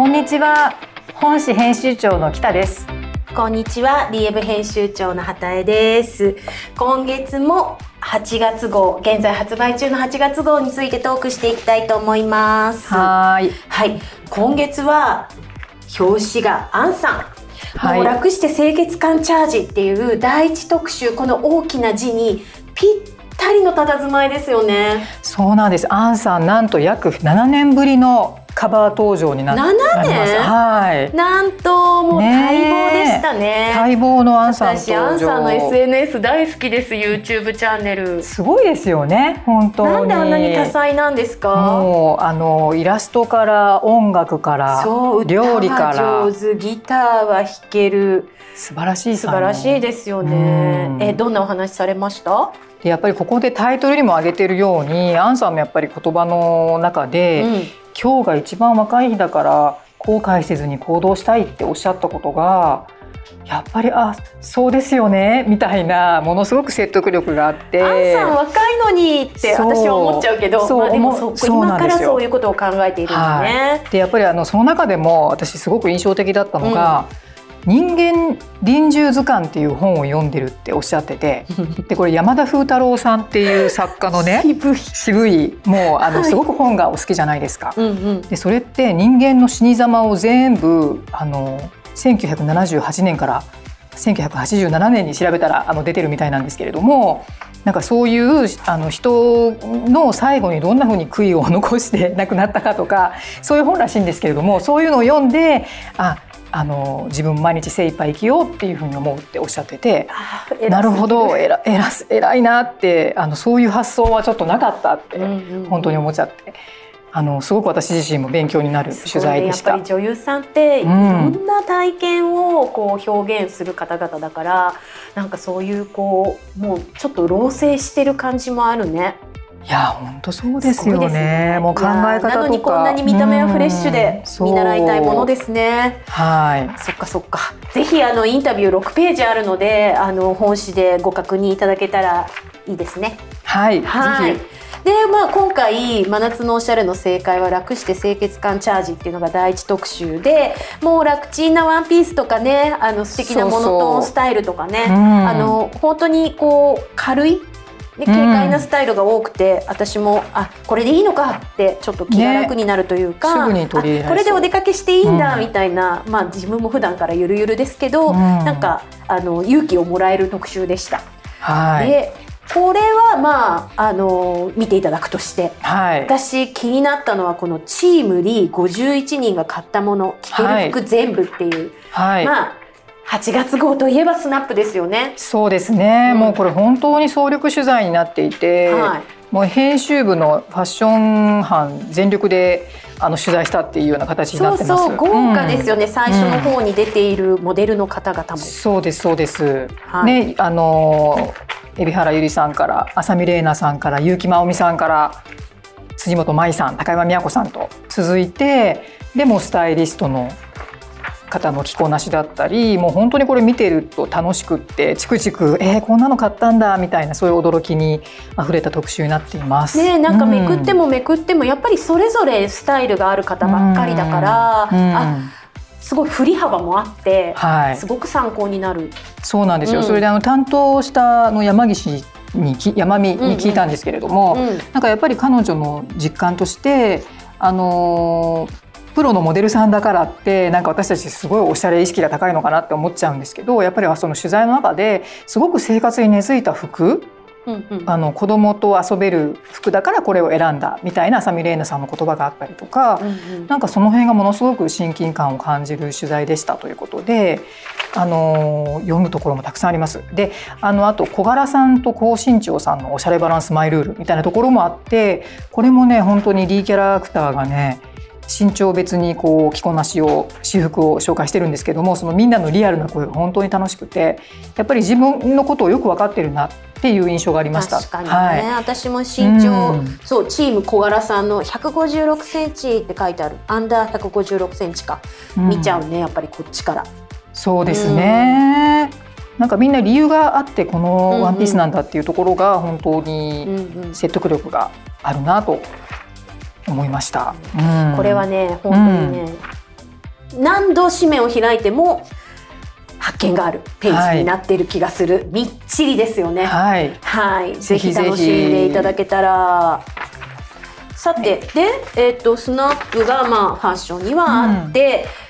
こんにちは。本誌編集長の北です。こんにちは。リエブ編集長の畑江です。今月も8月号現在発売中の8月号についてトークしていきたいと思います。はい。はい。今月は表紙がアンさん。はい。もう楽して清潔感チャージっていう第一特集この大きな字にぴったりの佇まいですよね。そうなんです。アンさんなんと約7年ぶりのカバー登場になって7年？はい。なんともうね待え望でしたね。待望のアンさん私登場。アンさんの SNS 大好きです YouTube チャンネル。すごいですよね本当に。なんであんなに多彩なんですか？もうあのイラストから音楽からそう料理から。上手ギターは弾ける。素晴らしい素晴らしいですよね。うん。えどんなお話されました、でやっぱりここでタイトルにも挙げてるようにアンさんもやっぱり言葉の中で、うん。今日が一番若い日だから後悔せずに行動したいっておっしゃったことがやっぱりあそうですよねみたいなものすごく説得力があって。アンさん若いのにって私は思っちゃうけどそうまあ、でもそうそう今からそういうことを考えているんですね。でやっぱりあのその中でも私すごく印象的だったのが「人間臨終図鑑」っていう本を読んでるっておっしゃってて でこれ山田風太郎さんっていう作家のね渋いもうあのはいすごく本がお好きじゃないですか。うんうんでそれって人間の死に様を全部あの1978年から1987年に調べたらあの出てるみたいなんですけれどもなんかそういうあの人の最後にどんなふうに悔いを残して亡くなったかとかそういう本らしいんですけれどもそういうのを読んでああの自分毎日精一杯生きようっていうふうに思うっておっしゃってて。なるほどえら偉す偉いなってあのそういう発想はちょっとなかったってうんうん本当に思っちゃってあのすごく私自身も勉強になる取材でしたねやっぱり。女優さんっていろんんな体験をこう表現する方々だから、なんかそういうこうもうちょっと老成してる感じもあるね。いや本当そうですよごいですね。もう考え方とか。いやなのにこんなに見た目はフレッシュでうん見習いたいものですね。はい。そっかそっか。ぜひあのインタビュー6ページあるので、あの本誌でご確認いただけたらいいですね。はい。はい。ぜでまあ今回真夏のおしゃれの正解は楽して清潔感チャージっていうのが第一特集でもう楽ちんなワンピースとかねあの素敵なモノトーンスタイルとかねうんあの本当にこう軽いで軽快なスタイルが多くて、私もあこれでいいのかってちょっと気が楽になるというか、ねすぐに取り入れられそうあこれでお出かけしていいんだうんみたいな、まあ自分も普段からゆるゆるですけど、うんなんかあの勇気をもらえる特集でした。ひはい。でこれはまああの見ていただくとしてはい。私気になったのはこのチームリー51人が買ったもの着てる服全部っていう、はい。まあ8月号といえばスナップですよね。そうですね、うんもうこれ本当に総力取材になっていて、はいもう編集部のファッション班全力であの取材したっていうような形になってます。そう豪華ですよね、うん最初の方に出ているモデルの方々も。そうですそうです。はいねあの海老原ゆりさんから浅見玲奈さんから結城真央美さんから辻本舞さん高山美和子さんと続いてでもスタイリストの方の着こなしだったりもう本当にこれ見てると楽しくってチクチク「えー、こんなの買ったんだ」みたいなそういう驚きにあふれた特集になっています。ねなんかめくってももめくってもやっぱりそれぞれスタイルがある方ばっかりだから、あすごい振り幅もあって、はい。すごく参考になる。そうなんですよ、うん。それであの担当したあの山岸にき山見に聞いたんですけれども、うん。なんかやっぱり彼女の実感としてあのープロのモデルさんだからってなんか私たちすごいおしゃれ意識が高いのかなって思っちゃうんですけどやっぱりその取材の中ですごく生活に根付いた服うんうんあの子供と遊べる服だからこれを選んだみたいな浅見玲奈さんの言葉があったりとか、うんうんなんかその辺がものすごく親近感を感じる取材でしたということで、あの読むところもたくさんあります。であのあと小柄さんと高身長さんのおしゃれバランスマイルールみたいなところもあってこれもね本当に D キャラクターがね身長別にこう着こなしを私服を紹介してるんですけどもそのみんなのリアルな声が本当に楽しくてやっぱり自分のことをよく分かってるなっていう印象がありました。確かにね、はい。私も身長、うん。そうチーム小柄さんの156センチって書いてある。アンダー156センチか、うん。見ちゃうねやっぱりこっちから。そうですね。なんかみんな理由があってこのワンピースなんだっていうところが本当うんにうん。説得力があるなと思いました。うん。これはね本当にね、何度紙面を開いても発見がある。ページになっている気がする、はい、みっちりですよね。はい、はい、ぜひ楽しんでいただけたら。さてで、えーと、スナップがまあファッションにはあって、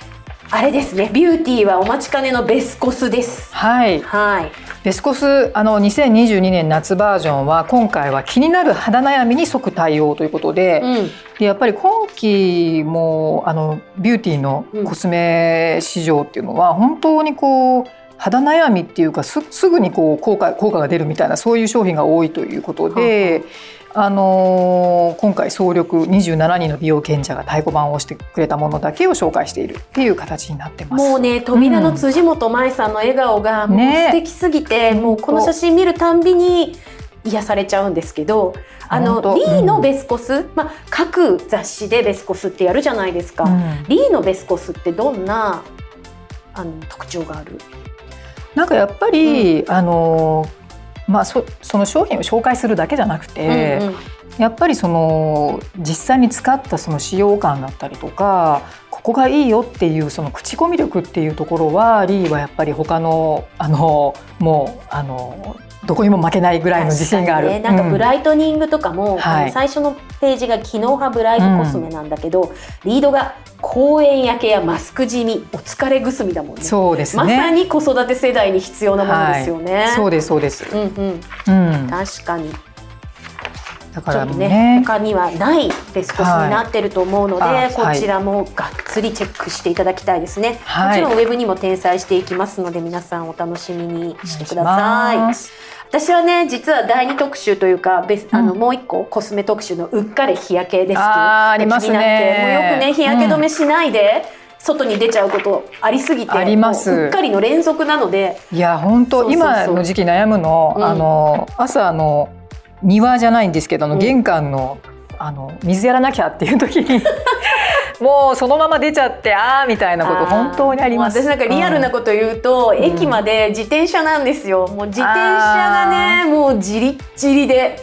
うん、あれですね。ビューティーはお待ちかねのベスコスです。はい、はい、ベスコスあの2022年夏バージョンは今回は気になる肌悩みに即対応ということでうん、でやっぱり今期もあのビューティーのコスメ市場っていうのは本当にこう肌悩みっていうかすぐにこう効果効果が出るみたいなそういう商品が多いということで、あのー、今回総力27人の美容賢者が太鼓判を押してくれたものだけを紹介しているっていう形になってます。もうね扉の辻元舞さんの笑顔がもう素敵すぎて、ね、もうこの写真見るたんびに癒されちゃうんですけあのリーのベスコス、うん、まあ、各雑誌でベスコスってやるじゃないですか、うん、リーのベスコスってどんなあの特徴がある？なんかやっぱり、うん、あのまあ、そその商品を紹介するだけじゃなくて、うんうん、やっぱりその実際に使ったその使用感だったりとかここがいいよっていうその口コミ力っていうところはリーはやっぱり他のあのもうあのどこにも負けないぐらいの自信がある。ね、なんかブライトニングとかも、うん、最初のページが機能派ブライトコスメなんだけど、うん、リードが公園焼けやマスク地味お疲れぐすみだもんね。そうです、ね、まさに子育て世代に必要なものですよね。はい、そうですそうです。うんうん。うん、確かに。だからね。ね他にはないベスコスになってると思うので、はい、こちらもがっつりチェックしていただきたいですね、はい、もちろんウェブにも転載していきますので皆さんお楽しみにしてください私はね実は第二特集というか別、あのもう一個コスメ特集のうっかり日焼けです。ありますね。もうよくね日焼け止めしないで、うん外に出ちゃうことありすぎてあります。うっかりの連続なので。いや本当今の時期悩むの、うん、あの朝の庭じゃないんですけど、うん、玄関のあの水やらなきゃっていう時にもうそのまま出ちゃってああみたいなこと本当にあります。私なんかリアルなこと言うと、うん、駅まで自転車なんですよ。もう自転車がねもうじりっじりで。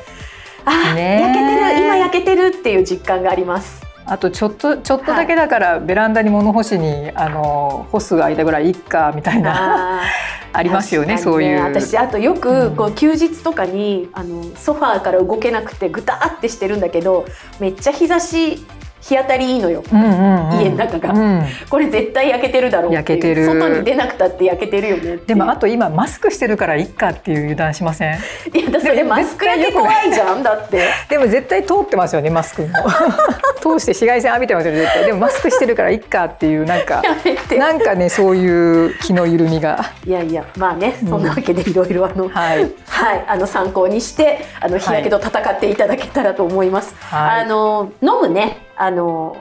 あ、ね、焼けてる今焼けてるっていう実感があります。あとちょっとちょっとだけだからベランダに物干しにあの干す間ぐらいいっかみたいな。ありますよね、ね、そういう。私あとよくこう休日とかに、あのソファーから動けなくてぐたってしてるんだけどめっちゃ日差し日当たりいいのよ、うんうんうん、家の中が、うん、これ絶対焼けてるだろう焼けてる。外に出なくたって焼けてるよねでもあと今マスクしてるからいっかっていう油断しません？いやだそれマスク焼け怖いじゃんだって。でも絶対通ってますよねマスクも。通して紫外線浴びてますよね絶対。でもマスクしてるからいっかっていうなんかなんかねそういう気の緩みが。いやいやまあねそんなわけでいろいろあの、はい、はい、あの参考にしてあの日焼けと戦っていただけたらと思います、はい、あの飲むねあの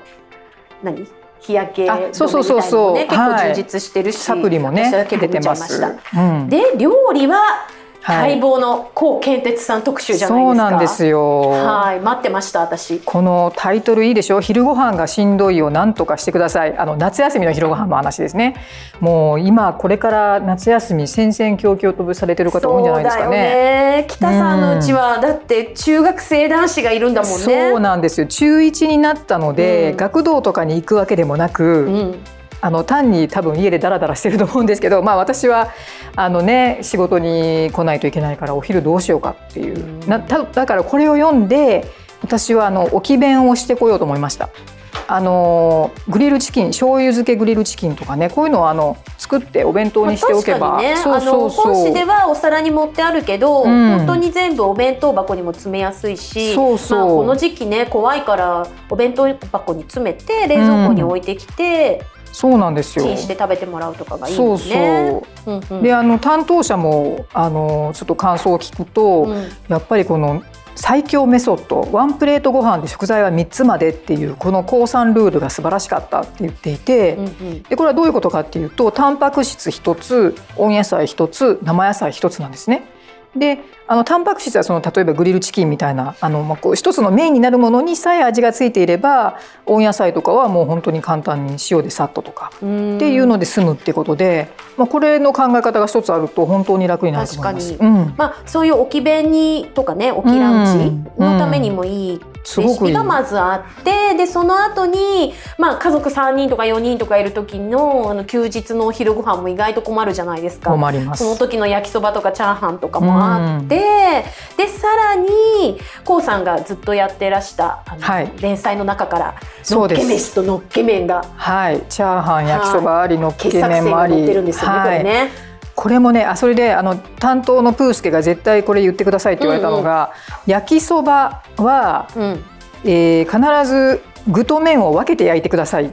何？日焼け止めみたいなのね結構充実してるし、サプリもね出てます。うん、で料理は待望の高健哲さん特集じゃないですか。そうなんですよ。はい待ってました私。このタイトルいいでしょ？昼ご飯がしんどいをなんとかしてください。あの夏休みの昼ご飯の話ですね。もう今これから夏休み戦々恐々とぶされてる方多いんじゃないですかね。ね北さんのうちは、だって中学生男子がいるんだもんね。そうなんですよ。中一になったので、うん、学童とかに行くわけでもなく。うんあの単に多分家でダラダラしてると思うんですけど、まあ、私はあの、ね、仕事に来ないといけないからお昼どうしようかっていう、なだからこれを読んで私はあの置き弁をしてこようと思いました。あのグリルチキン醤油漬けグリルチキンとかねこういうのをあの作ってお弁当にしておけば、まあ、ね、そうそうそう。本誌ではお皿に盛ってあるけど、うん、本当に全部お弁当箱にも詰めやすいしそうそう、まあ、この時期ね怖いからお弁当箱に詰めて冷蔵庫に置いてきて。うんそうなんですよ。チンして食べてもらうとかがいいですね。そうそう。であの担当者もあのちょっと感想を聞くと、うん、やっぱりこの最強メソッドワンプレートご飯で食材は3つまでっていうこの降参ルールが素晴らしかったって言っていて、うんうん、でこれはどういうことかっていうとタンパク質1つ温野菜1つ生野菜1つなんですね。であのタンパク質はその例えばグリルチキンみたいなあの、まあ、こう一つのメインになるものにさえ味がついていれば温野菜とかはもう本当に簡単に塩でさっととかっていうので済むってことで、まあ、これの考え方が一つあると本当に楽になると思います。うん、まあ、そういう置き弁にとかね置きランチのためめにもいいレシピがまずあってでその後にまあ家族3人とか4人とかいる時のあの休日のお昼ご飯も意外と困るじゃないですか。困ります。その時の焼きそばとかチャーハンとかもあって、でさらに k さんがずっとやってらしたあの、はい。連載の中からのっそうです。け飯とのっけ麺がはい。チャーハン焼きそばありのっけ麺もあり。が載ってるんですよね、これね。これもねあそれであの担当のプースケが絶対これ言ってくださいって言われたのが、焼きそばは、うん。えー必ず具と麺を分けて焼いてください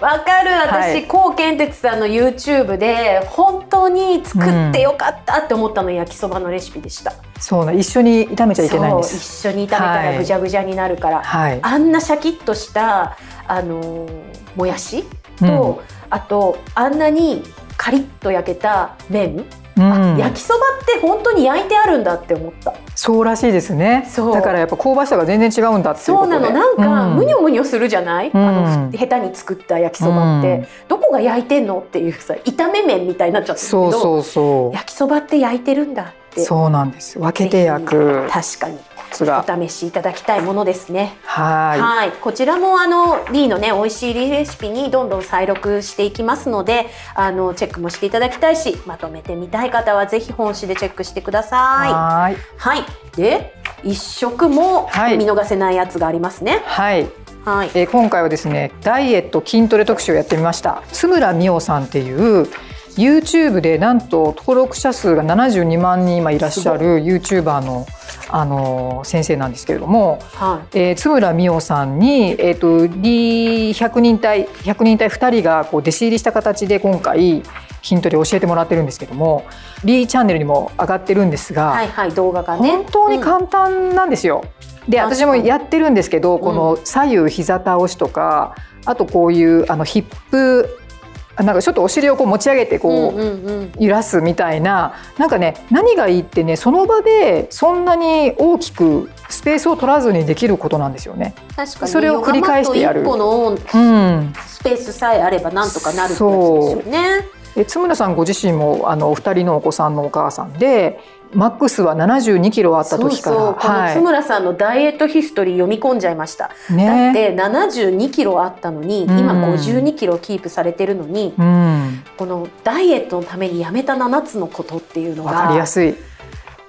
わかる。はい。私高健哲さんの YouTube で本当に作ってよかったって思ったの焼きそばのレシピでした。そうな一緒に炒めちゃいけないんでそう一す緒に炒めたはい。らぐじゃぐじゃになるから、はい。あんなシャキッとしたあのーもやしと、うん。あとあんなにカリッと焼けた麺、うん。焼きそばって本当に焼いてあるんだって思った。そうらしいですね。そう。だからやっぱ香ばしさが全然違うんだっていうそうなの。なんか、うん。むにょむにょするじゃない、あうん。の下手に作った焼きそばって、うん。どこが焼いてんのっていうさ炒め麺みたいになっちゃってるけどそうそうそ焼きそばって焼いてるんだって。うそうなんです。分けて焼く。確かにコツがお試しいただきたいものですね。はいはい、こちらもあの D のね美味しいレシピにどんどん再録していきますので、あのチェックもしていただきたいし、まとめてみたい方はぜひ本誌でチェックしてください。はいはい、で一食もはい見逃せないやつがありますね。はいはい。えー今回はですねダイエット筋トレ特集をやってみました津村美桜さんっていう YouTube でなんと登録者数が72万人今いらっしゃる YouTuber のあのー先生なんですけれども、はえー津村美桜さんに、えー、と D100 人隊100人隊2人がこう弟子入りした形で今回筋トレを教えてもらってるんですけども D チャンネルにも上がってるんですい、が、はい、はい、動画がね。本当に簡単なんですよ。で確かに。私もやってるんですけどこの左右膝倒しとかあとこういうあのヒップあなんかちょっとお尻をこう持ち上げてこう、うんうんうん。揺らすみたいな。なんかね何がいいってねその場でそんなに大きくスペースを取らずにできることなんですよね。確かに。それを繰り返してやる。のうん、スペースさえあればなんとかなるってやつですよね。で津村さんご自身もあのお二人のお子さんのお母さんでマックスは72キロあった時から。そうそうこの津村さんのダイエットヒストリー読み込んじゃいました、ね。だって72キロあったのに、うん。今52キロキープされてるのにうん、このダイエットのためにやめた7つのことっていうのわかりがやすい。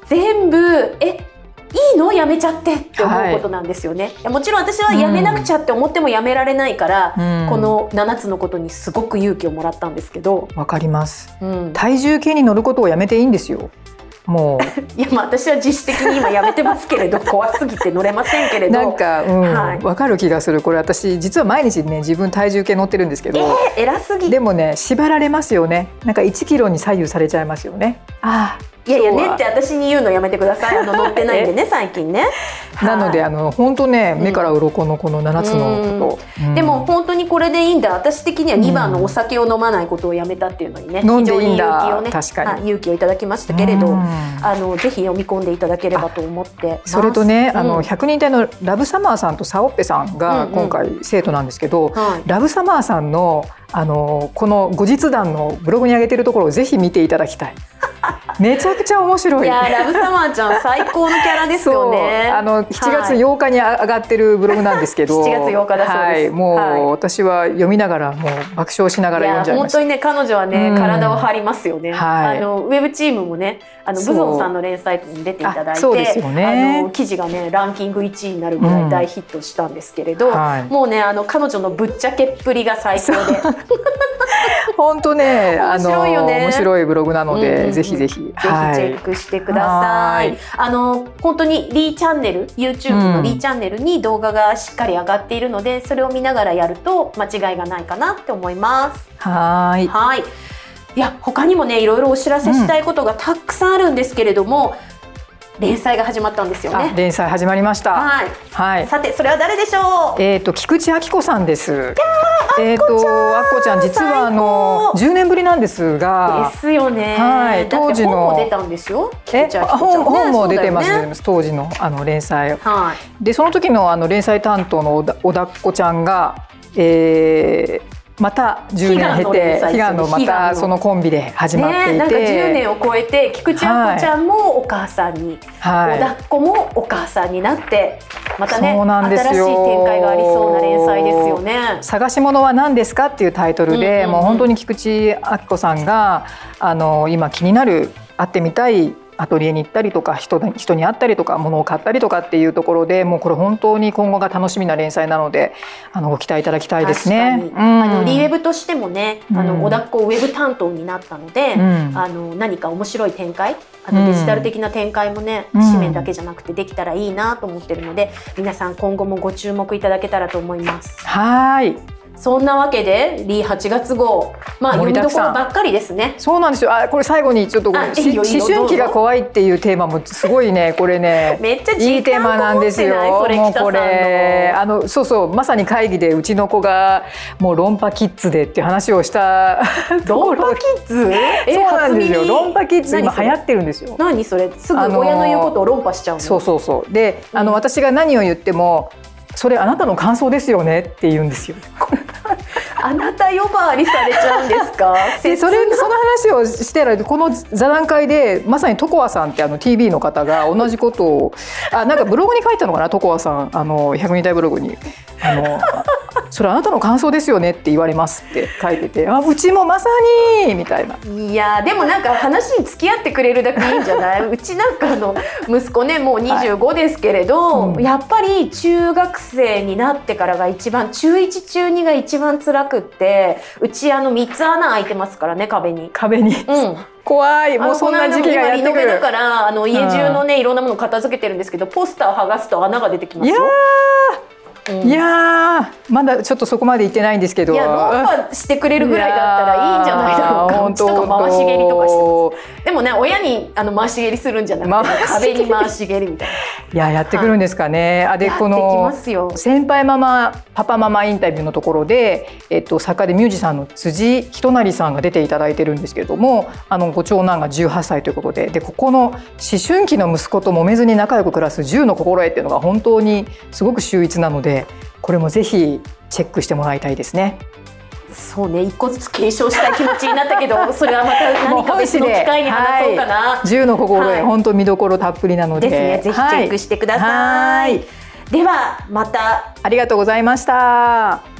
全部えいいの？やめちゃってって思うことなんですよね、いやもちろん私はやめなくちゃって思ってもやめられないから、うん。この7つのことにすごく勇気をもらったんですけど、わかります。うん、体重計に乗ることをやめていいんですよ。も いやまあ私は自主的に今やめてますけれど 怖すぎて乗れませんけれうどなんか、うん、わ、はいかる気がする。これ私実は毎日ね自分体重計乗ってるんですけど、えー、偉すぎでもね縛られますよね。なんか1キロに左右されちゃいますよね。ああ。いやいやねって私に言うのやめてください。あの乗ってないんでね 最近ね。なのではい。あの本当ねうん。目から鱗のこの7つのこと。うん。でも本当にこれでいいんだ。私的には2番のお酒を飲まないことをやめたっていうのにね、飲ん非常に勇気をね確かに。はい勇気をいただきましたけれど、うん。あのぜひ読み込んでいただければと思ってそれとね、あのうん100人隊のラブサマーさんとサオッペさんがうんうん。今回生徒なんですけど、はい。ラブサマーさんのあのこの後日談のブログに上げてるところをぜひ見ていただきたい。めちゃくちゃ面白い。いやーラブサマーちゃん最高のキャラですよね。あの7月はい8日に上がってるブログなんですけど、7月8日だそうです。はい、もう、はい私は読みながらもう爆笑しながら読んじゃいました。本当にね彼女はね、うん。体を張りますよね、はい。あのウェブチームもねあのブゾンさんの連載に出ていただいてあそうですよね。あの記事がねランキング1位になるぐらい大ヒットしたんですけれど、はい。もうねあの彼女のぶっちゃけっぷりが最高で本当ね、あ面白いよね。の面白いブログなので、ぜひぜひ、ぜひチェックしてください。あの本当にリーチャンネル、YouTube のリーチャンネルに動画がしっかり上がっているので、それを見ながらやると間違いがないかなって思います。はい。はい。いや他にもねいろいろお知らせしたいことがたくさんあるんですけれども、連載が始まったんですよあね。連載始まりました。はい。はい。さてそれは誰でしょう？えっ、と菊池亜希子さんです。えっ、とあっこちゃん実はあの10年ぶりなんですがで、すよね。はい当時の本も出たんですよ。え本本も出てます、ね当時のあの連載。はい。でその時のあの連載担当の小田小田っ子ちゃんが、えーまた10年経て悲願のまたそのコンビで始まっていて、ね、なんか10年を超えて菊池亜子ちゃんもお母さんに、はい、おだっこもお母さんになってまたね新しい展開がありそうな連載ですよね。探し物は何ですかっていうタイトルで、もう本当に菊池亜子さんがあの今気になる会ってみたいアトリエに行ったりとか人人に会ったりとか物を買ったりとかっていうところでもうこれ本当に今後が楽しみな連載なのであのご期待いただきたいですね。うん、あのリーウェブとしてもね、あのおだっこウェブ担当になったので、うん、あの何か面白い展開あのデジタル的な展開もね、紙面だけじゃなくてできたらいいなと思ってるので皆さん今後もご注目いただけたらと思います。はいそんなわけでリー8月号。まあ読みどころばっかりですね。そうなんですよ。あこれ最後にちょっと思春期が怖いっていうテーマもすごいねこれね。めっちゃいいテーマなんですよもうこれ。あのそうそうまさに会議でうちの子がもう論破キッズでっていう話をした 論破キッズ？そうなんですよ論破キッズ今流行ってるんですよ。何それ？すぐ親の言うことを論破しちゃうの？そうそうそう。であの、私が何を言ってもそれあなたの感想ですよねって言うんですよ。あなた呼ばわりされちゃうんですか？でそれその話をしてらこの座談会でまさに床和さんってあの TV の方が同じことをあなんかブログに書いたのかな？床和さん。あの100人体ブログに。あの それあなたの感想ですよねって言われますって書いててあうちもまさにみたいな。いやでもなんか話に付き合ってくれるだけいいんじゃない？うちなんかの息子ねもう25ですけれど、はいうん、やっぱり中学生になってからが一番中1中2が一番辛くってうちあの3つ穴開いてますからね壁に。壁に、うん。怖い。もうそんな時期がやってくる。だからあの家中のねいろんなもの片付けてるんですけどポスター剥がすと穴が出てきますよ。いやまだちょっとそこまで行ってないんですけど。いや論破してくれるぐらいだったらいいんじゃないだろうか。う ちとか回し蹴りとかしてでもね親にあの回し蹴りするんじゃなくて壁に回し蹴りみたいな。いややってくるんですかね。はい、あでこの先輩ママパパママインタビューのところで、えっと、作家でミュージシャンの辻仁成さんが出ていただいてるんですけれどもあのご長男が18歳ということで。でここの思春期の息子と揉めずに仲良く暮らす10の心得っていうのが本当にすごく秀逸なのでこれもぜひチェックしてもらいたいですね。そうね一個ずつ継承したい気持ちになったけど それはまた何か別の機会に話そうかな。はい、10の心得、はい、本当見どころたっぷりなのでねぜひチェックしてください。はい、ではまたありがとうございました。